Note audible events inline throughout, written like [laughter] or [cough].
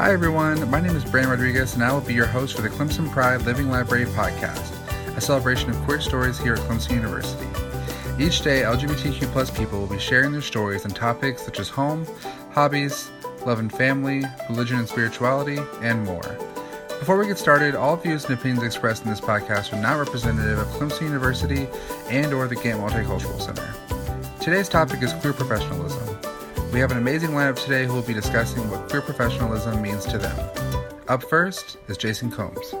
Hi, everyone. My name is Brandon Rodriguez, and I will be your host for the Clemson Pride Living Library podcast, a celebration of queer stories here at Clemson University. Each day, LGBTQ plus people will be sharing their stories on topics such as home, hobbies, love and family, religion and spirituality, and more. Before we get started, all views and opinions expressed in this podcast are not representative of Clemson University and or the Gantt Multicultural Center. Today's topic is queer professionalism. We have an amazing lineup today who will be discussing what queer professionalism means to them. Up first is Jason Combs.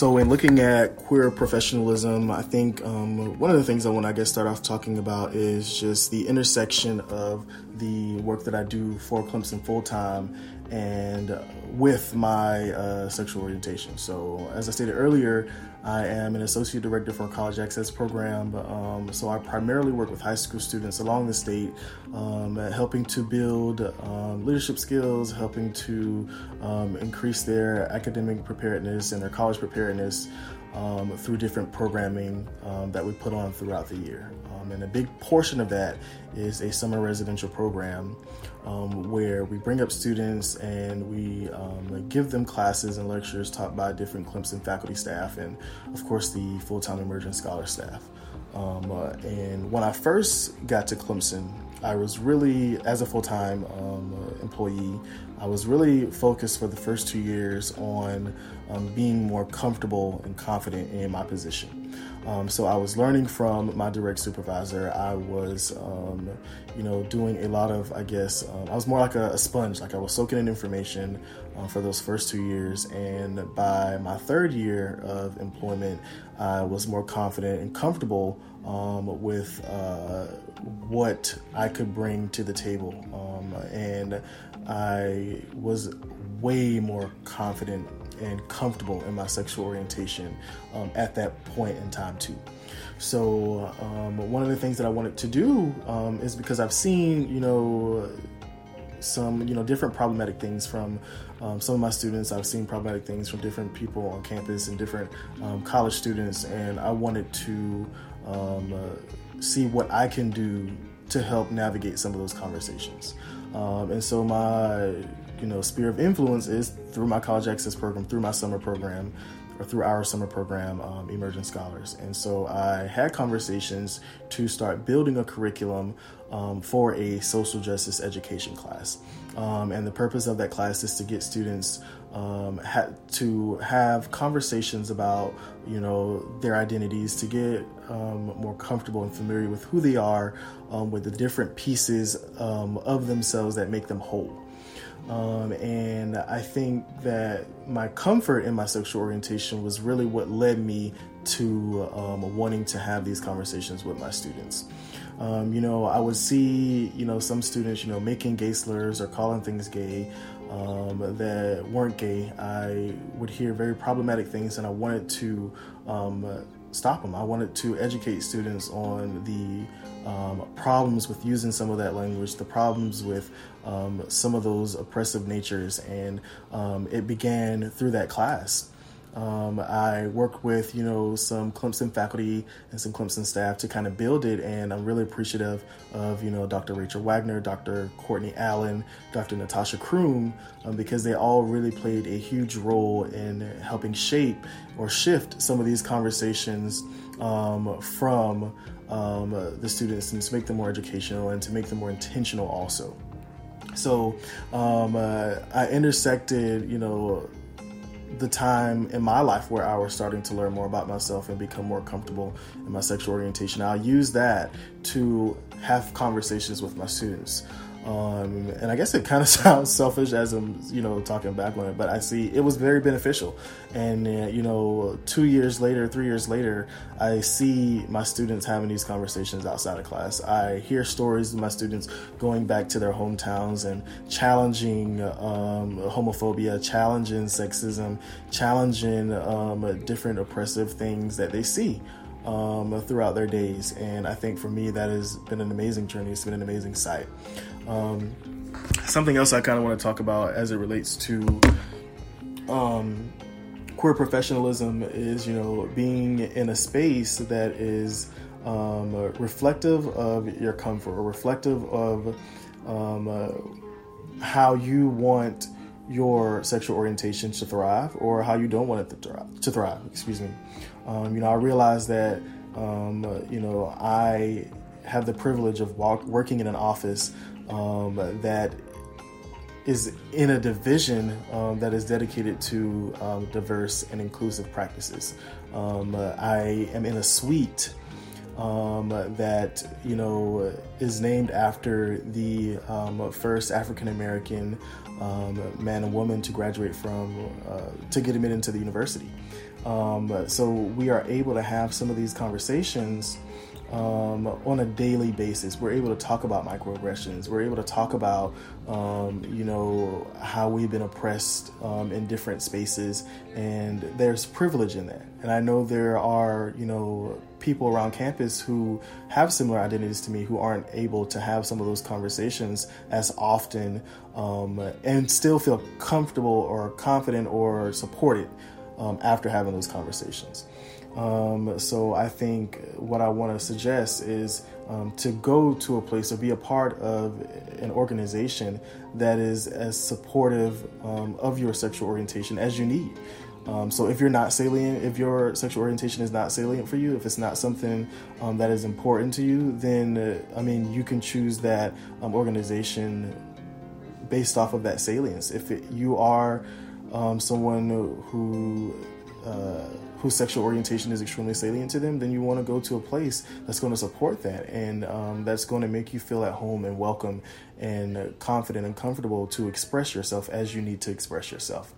So, in looking at queer professionalism, I think um, one of the things I want to, I guess, start off talking about is just the intersection of the work that I do for Clemson full time and with my uh, sexual orientation. So, as I stated earlier, I am an associate director for a college access program. Um, so, I primarily work with high school students along the state, um, helping to build um, leadership skills, helping to um, increase their academic preparedness and their college preparedness. Um, through different programming um, that we put on throughout the year. Um, and a big portion of that is a summer residential program um, where we bring up students and we um, give them classes and lectures taught by different Clemson faculty staff and, of course, the full time emergent scholar staff. Um, uh, and when I first got to Clemson, I was really, as a full time um, uh, employee, I was really focused for the first two years on um, being more comfortable and confident in my position. Um, so I was learning from my direct supervisor. I was, um, you know, doing a lot of, I guess, um, I was more like a, a, sponge. Like I was soaking in information uh, for those first two years. And by my third year of employment, I was more confident and comfortable um, with uh, what I could bring to the table. Um, and I was way more confident and comfortable in my sexual orientation um, at that point in time too. So um, one of the things that I wanted to do um, is because I've seen you know some you know different problematic things from um, some of my students. I've seen problematic things from different people on campus and different um, college students, and I wanted to um, uh, see what I can do to help navigate some of those conversations. Um, and so my you know sphere of influence is through my college access program, through my summer program, or through our summer program, um, Emerging Scholars. And so I had conversations to start building a curriculum um, for a social justice education class. Um, and the purpose of that class is to get students um, ha- to have conversations about, you know, their identities, to get um, more comfortable and familiar with who they are, um, with the different pieces um, of themselves that make them whole. Um, and I think that my comfort in my sexual orientation was really what led me to um, wanting to have these conversations with my students. Um, you know, I would see, you know, some students, you know, making gay slurs or calling things gay um, that weren't gay. I would hear very problematic things, and I wanted to um, stop them. I wanted to educate students on the um, problems with using some of that language, the problems with um, some of those oppressive natures, and um, it began through that class. Um, I work with you know some Clemson faculty and some Clemson staff to kind of build it, and I'm really appreciative of you know Dr. Rachel Wagner, Dr. Courtney Allen, Dr. Natasha Croom, um, because they all really played a huge role in helping shape or shift some of these conversations um, from um, the students and to make them more educational and to make them more intentional also. So um, uh, I intersected, you know, the time in my life where I was starting to learn more about myself and become more comfortable in my sexual orientation. I'll use that to have conversations with my students. Um, and I guess it kind of [laughs] sounds selfish as I'm, you know, talking back on it, but I see it was very beneficial. And, uh, you know, two years later, three years later, I see my students having these conversations outside of class. I hear stories of my students going back to their hometowns and challenging um, homophobia, challenging sexism, challenging um, different oppressive things that they see um, throughout their days. And I think for me, that has been an amazing journey. It's been an amazing sight. Um, something else I kind of want to talk about as it relates to um, queer professionalism is, you know, being in a space that is um, reflective of your comfort or reflective of um, uh, how you want your sexual orientation to thrive or how you don't want it to thrive. To thrive excuse me. Um, you know, I realize that, um, you know, I have the privilege of walk, working in an office um, that is in a division um, that is dedicated to um, diverse and inclusive practices. Um, uh, I am in a suite um, that you know is named after the um, first African American um, man and woman to graduate from uh, to get admitted into the university. so we are able to have some of these conversations um, on a daily basis. We're able to talk about microaggressions. We're able to talk about, um, you know, how we've been oppressed um, in different spaces, and there's privilege in that. And I know there are, you know, people around campus who have similar identities to me who aren't able to have some of those conversations as often um, and still feel comfortable or confident or supported um, after having those conversations. Um, so I think what I want to suggest is um, to go to a place or be a part of an organization that is as supportive um, of your sexual orientation as you need. Um, so if you're not salient, if your sexual orientation is not salient for you, if it's not something um, that is important to you, then uh, I mean you can choose that um, organization based off of that salience. If it, you are someone who uh, whose sexual orientation is extremely salient to them, then you want to go to a place that's going to support that and um, that's going to make you feel at home and welcome and confident and comfortable to express yourself as you need to express yourself.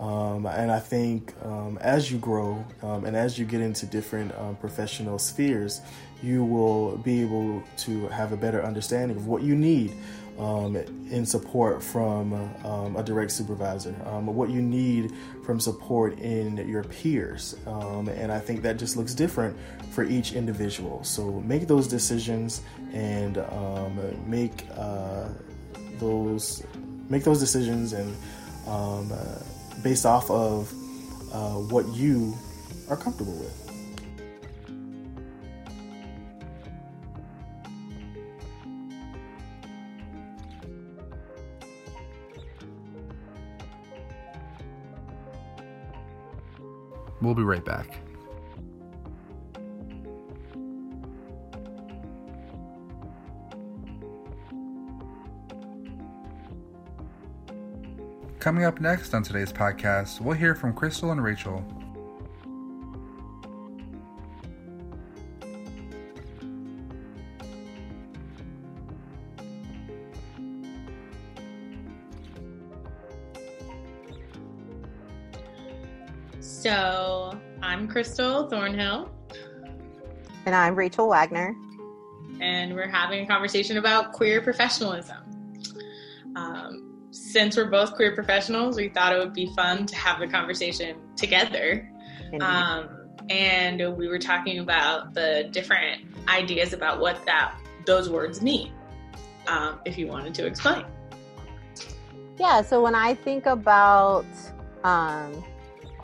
Um, and I think um, as you grow um, and as you get into different um, professional spheres, you will be able to have a better understanding of what you need um, in support from um, a direct supervisor, um, what you need from support in your peers. Um, and I think that just looks different for each individual. So make those decisions and um, make uh, those make those decisions and um, uh, based off of uh, what you are comfortable with. We'll be right back. Coming up next on today's podcast, we'll hear from Crystal and Rachel. I'm Crystal Thornhill. And I'm Rachel Wagner. And we're having a conversation about queer professionalism. Um, since we're both queer professionals, we thought it would be fun to have the conversation together. Um, and we were talking about the different ideas about what that those words mean. Um, if you wanted to explain. Yeah. So when I think about um,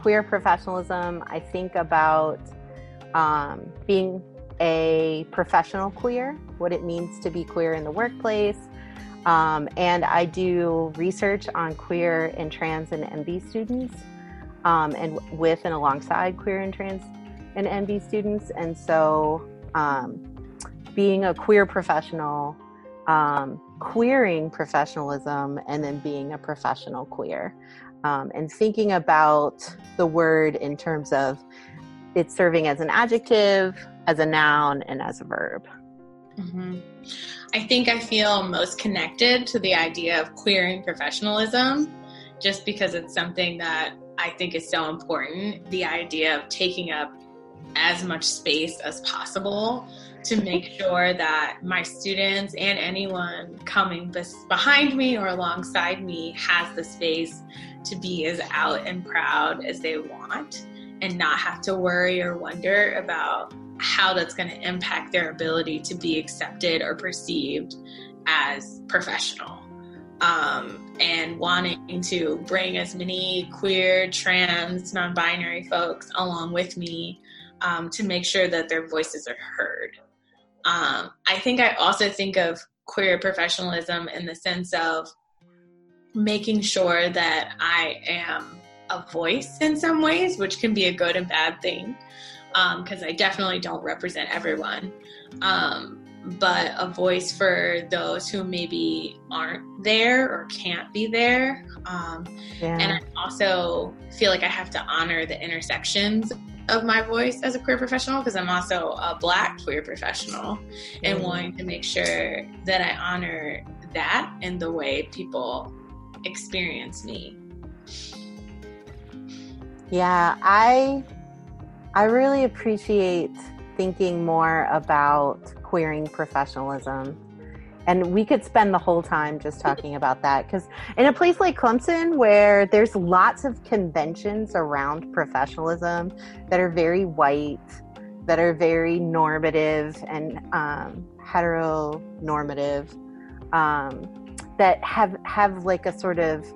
queer professionalism, I think about um, being a professional queer, what it means to be queer in the workplace. Um, and I do research on queer and trans and NB students, um, and with and alongside queer and trans and NB students. And so, um, being a queer professional, um, queering professionalism, and then being a professional queer um, and thinking about the word in terms of it serving as an adjective, as a noun, and as a verb. Mm-hmm. I think I feel most connected to the idea of queering professionalism just because it's something that I think is so important. The idea of taking up as much space as possible to make sure that my students and anyone coming behind me or alongside me has the space to be as out and proud as they want and not have to worry or wonder about how that's going to impact their ability to be accepted or perceived as professional. Um, and wanting to bring as many queer, trans, non binary folks along with me um, to make sure that their voices are heard. Um, I think I also think of queer professionalism in the sense of making sure that I am a voice in some ways, which can be a good and bad thing because um, I definitely don't represent everyone. Um, but a voice for those who maybe aren't there or can't be there. Um, yeah. And I also feel like I have to honor the intersections of my voice as a queer professional because I'm also a black queer professional and mm. wanting to make sure that I honor that in the way people experience me. Yeah, I I really appreciate thinking more about queering professionalism. And we could spend the whole time just talking about that. Because in a place like Clemson, where there's lots of conventions around professionalism that are very white, that are very normative and um, heteronormative, um, that have have like a sort of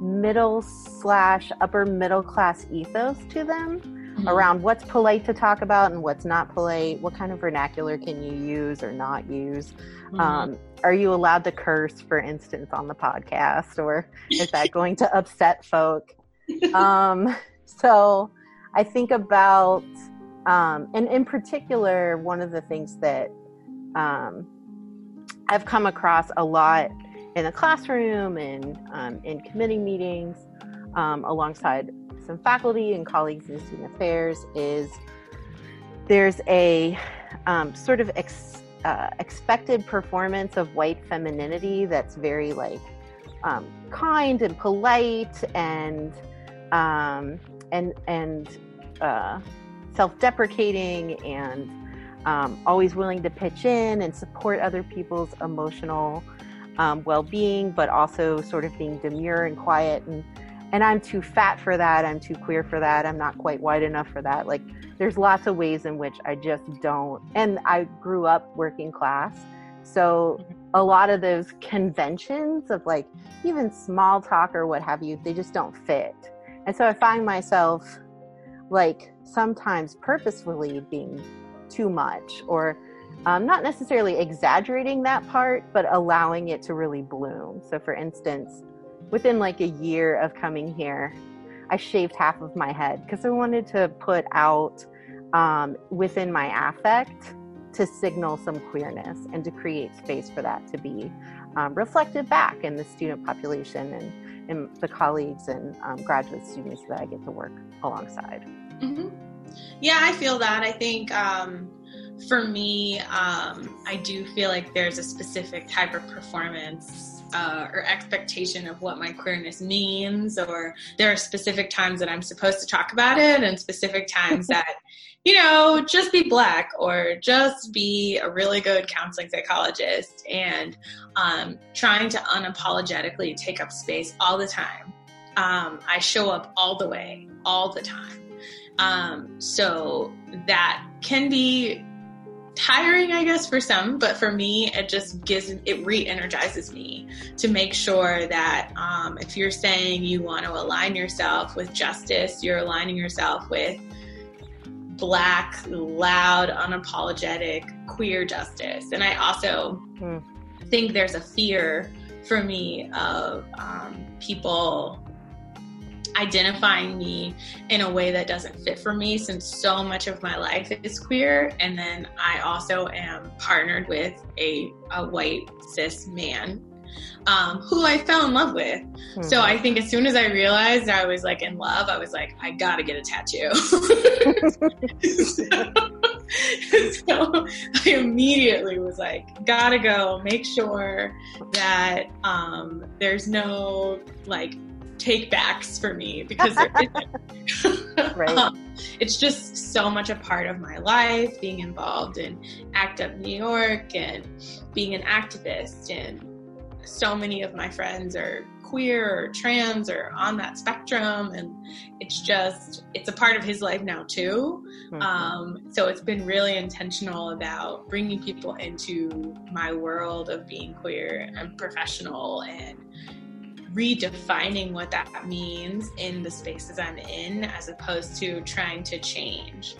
middle slash upper middle class ethos to them mm-hmm. around what's polite to talk about and what's not polite. What kind of vernacular can you use or not use? Mm-hmm. Um, are you allowed to curse, for instance, on the podcast, or is that [laughs] going to upset folk? Um, so I think about, um, and in particular, one of the things that um, I've come across a lot in the classroom and um, in committee meetings um, alongside some faculty and colleagues in student affairs is there's a um, sort of ex, uh, expected performance of white femininity that's very like um, kind and polite and um, and and uh, self-deprecating and um, always willing to pitch in and support other people's emotional um, well-being, but also sort of being demure and quiet and and I'm too fat for that. I'm too queer for that. I'm not quite white enough for that. Like, there's lots of ways in which I just don't. And I grew up working class. So, mm-hmm. a lot of those conventions of like even small talk or what have you, they just don't fit. And so I find myself like sometimes purposefully being too much or um, not necessarily exaggerating that part, but allowing it to really bloom. So, for instance, within like a year of coming here, I shaved half of my head because I wanted to put out um, within my affect to signal some queerness and to create space for that to be um, reflected back in the student population and, and the colleagues and um, graduate students that I get to work alongside. Mm-hmm. Yeah, I feel that. I think um, for me, um, I do feel like there's a specific type of performance uh, or expectation of what my queerness means, or there are specific times that I'm supposed to talk about it, and specific times [laughs] that, you know, just be black or just be a really good counseling psychologist, and um, trying to unapologetically take up space all the time. Um, I show up all the way, all the time. Um, so that can be tiring i guess for some but for me it just gives it re-energizes me to make sure that um, if you're saying you want to align yourself with justice you're aligning yourself with black loud unapologetic queer justice and i also hmm. think there's a fear for me of um, people identifying me in a way that doesn't fit for me since so much of my life is queer and then i also am partnered with a, a white cis man um, who I fell in love with. Mm-hmm. So I think as soon as I realized I was like in love, I was like, I gotta get a tattoo. [laughs] so, [laughs] so, I immediately was like, gotta go make sure that um, there's no like take backs for me because [laughs] [laughs] right. um, it's just so much a part of my life being involved in ACT UP New York and being an activist and so many of my friends are queer or trans or on that spectrum and it's just it's a part of his life now too mm-hmm. um, so it's been really intentional about bringing people into my world of being queer and professional and redefining what that means in the spaces i'm in as opposed to trying to change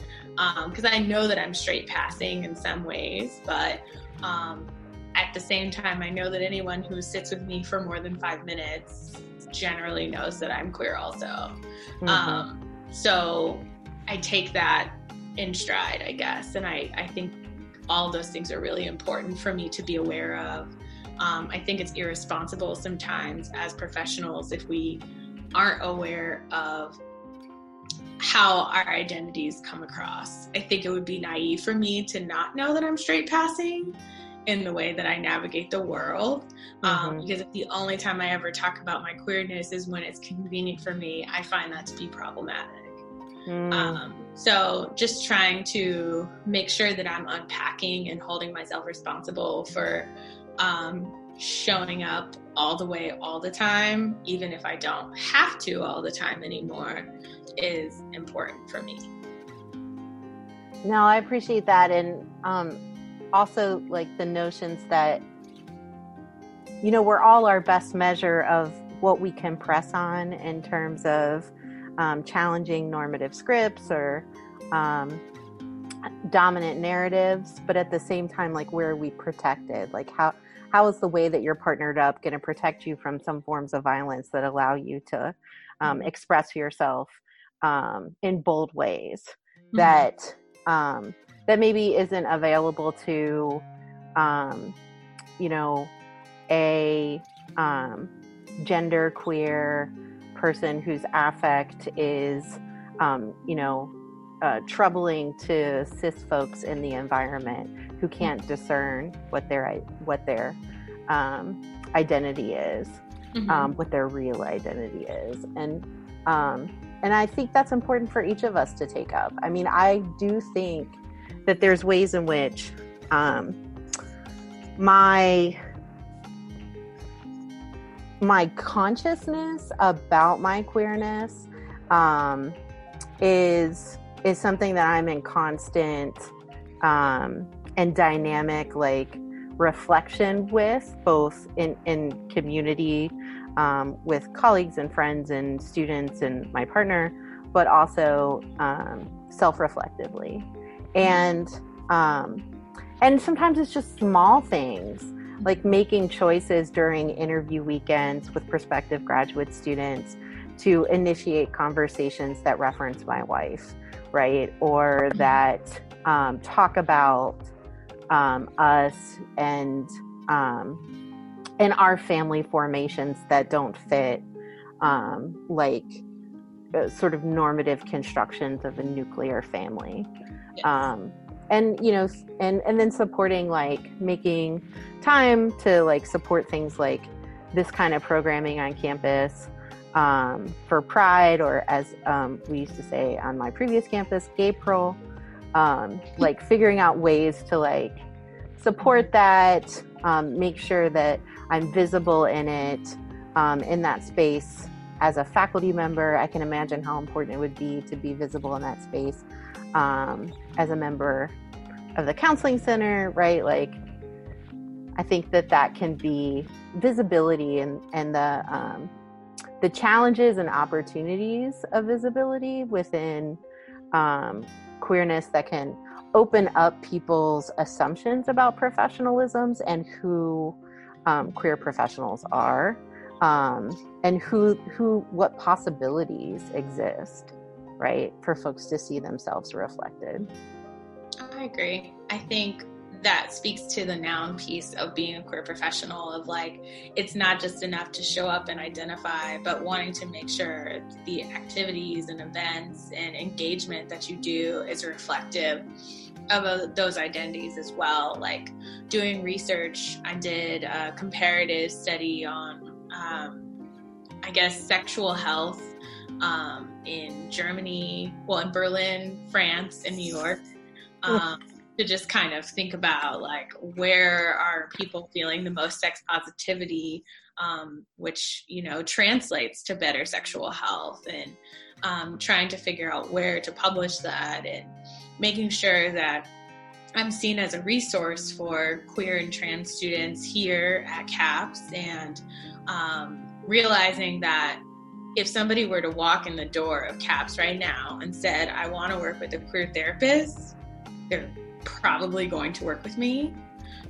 because um, i know that i'm straight passing in some ways but um, at the same time, I know that anyone who sits with me for more than five minutes generally knows that I'm queer also. Mm-hmm. Um, so I take that in stride, I guess. And I, I think all those things are really important for me to be aware of. Um, I think it's irresponsible sometimes as professionals if we aren't aware of how our identities come across. I think it would be naive for me to not know that I'm straight passing in the way that I navigate the world. Um, mm-hmm. Because the only time I ever talk about my queerness is when it's convenient for me, I find that to be problematic. Mm. Um, so just trying to make sure that I'm unpacking and holding myself responsible for um, showing up all the way all the time, even if I don't have to all the time anymore, is important for me. No, I appreciate that. And um, also like the notions that you know we're all our best measure of what we can press on in terms of um, challenging normative scripts or um, dominant narratives but at the same time like where are we protected like how how is the way that you're partnered up going to protect you from some forms of violence that allow you to um, mm-hmm. express yourself um, in bold ways mm-hmm. that um, that maybe isn't available to, um, you know, a um, gender queer person whose affect is, um, you know, uh, troubling to cis folks in the environment who can't discern what their what their um, identity is, mm-hmm. um, what their real identity is, and um, and I think that's important for each of us to take up. I mean, I do think that there's ways in which um, my my consciousness about my queerness um, is is something that I'm in constant um, and dynamic like reflection with both in in community um, with colleagues and friends and students and my partner but also um, self-reflectively. And um, and sometimes it's just small things like making choices during interview weekends with prospective graduate students to initiate conversations that reference my wife right? Or mm-hmm. that um, talk about um, us and um, and our family formations that don't fit um, like uh, sort of normative constructions of a nuclear family. Um, and you know and and then supporting like making time to like support things like this kind of programming on campus um, for pride or as um, we used to say on my previous campus gaypril um, like [laughs] figuring out ways to like support that um, make sure that i'm visible in it um, in that space as a faculty member i can imagine how important it would be to be visible in that space um, as a member of the counseling center, right? Like, I think that that can be visibility and and the um, the challenges and opportunities of visibility within um, queerness that can open up people's assumptions about professionalisms and who um, queer professionals are um, and who who what possibilities exist right? For folks to see themselves reflected. I agree. I think that speaks to the noun piece of being a queer professional of like it's not just enough to show up and identify but wanting to make sure the activities and events and engagement that you do is reflective of uh, those identities as well. Like doing research i did a comparative study on um, i guess sexual health um, in Germany, well, in Berlin, France, and New York, um, to just kind of think about like where are people feeling the most sex positivity um, which you know translates to better sexual health and um, trying to figure out where to publish that and making sure that I'm seen as a resource for queer and trans students here at CAPS and um, realizing that if somebody were to walk in the door of CAPS right now and said, I want to work with a queer therapist, they're probably going to work with me.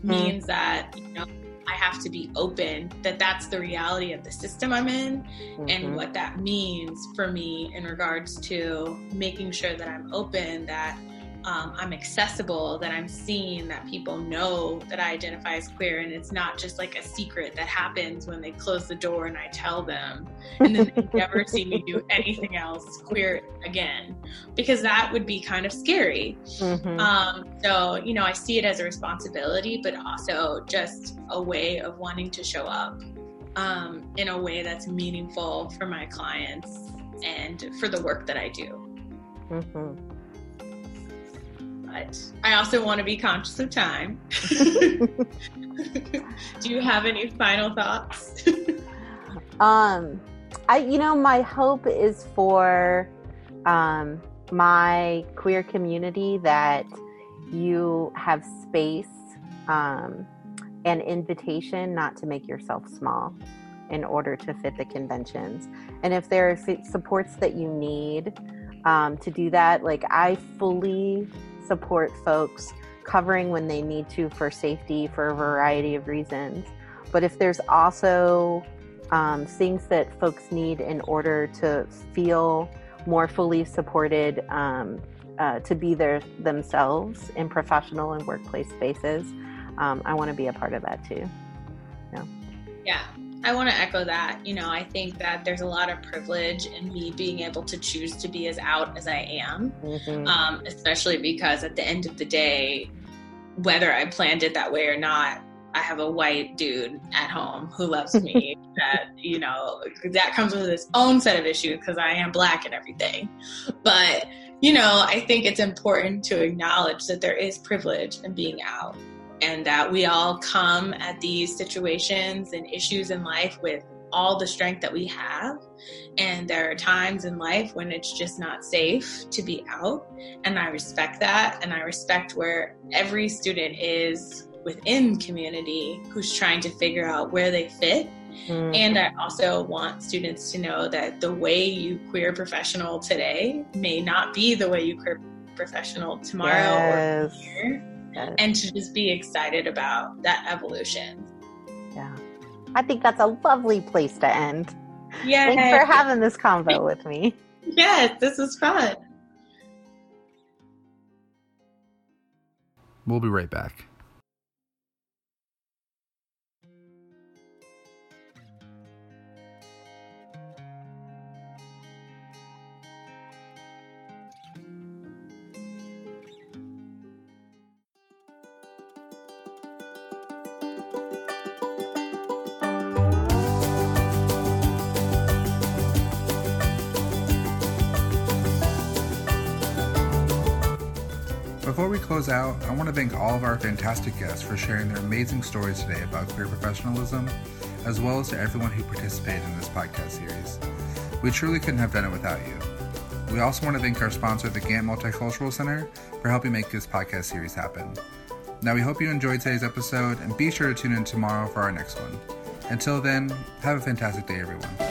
Mm. Means that, you know, I have to be open that that's the reality of the system I'm in mm-hmm. and what that means for me in regards to making sure that I'm open, that um, I'm accessible, that I'm seen, that people know that I identify as queer, and it's not just like a secret that happens when they close the door and I tell them, and then they never [laughs] see me do anything else queer again, because that would be kind of scary. Mm-hmm. Um, so, you know, I see it as a responsibility, but also just a way of wanting to show up um, in a way that's meaningful for my clients and for the work that I do. Mm-hmm but I also want to be conscious of time. [laughs] [laughs] Do you have any final thoughts? [laughs] um, I, you know, my hope is for um, my queer community that you have space um, and invitation not to make yourself small in order to fit the conventions. And if there are supports that you need um, to do that, like I fully support folks covering when they need to for safety for a variety of reasons. But if there's also um, things that folks need in order to feel more fully supported um, uh, to be there themselves in professional and workplace spaces, um, I want to be a part of that too. Yeah. Yeah. I want to echo that. You know, I think that there's a lot of privilege in me being able to choose to be as out as I am, mm-hmm. um, especially because at the end of the day, whether I planned it that way or not, I have a white dude at home who loves me. [laughs] that you know that comes with its own set of issues because I am black and everything. But you know, I think it's important to acknowledge that there is privilege in being out and that we all come at these situations and issues in life with all the strength that we have. And there are times in life when it's just not safe to be out. And I respect that. And I respect where every student is within community who's trying to figure out where they fit. Mm. And I also want students to know that the way you queer professional today may not be the way you queer professional tomorrow yes. or here and to just be excited about that evolution. Yeah. I think that's a lovely place to end. Yeah. Thanks for having this convo with me. Yes, this was fun. We'll be right back. Before we close out, I want to thank all of our fantastic guests for sharing their amazing stories today about queer professionalism, as well as to everyone who participated in this podcast series. We truly couldn't have done it without you. We also want to thank our sponsor, the Gantt Multicultural Center, for helping make this podcast series happen. Now, we hope you enjoyed today's episode and be sure to tune in tomorrow for our next one. Until then, have a fantastic day, everyone.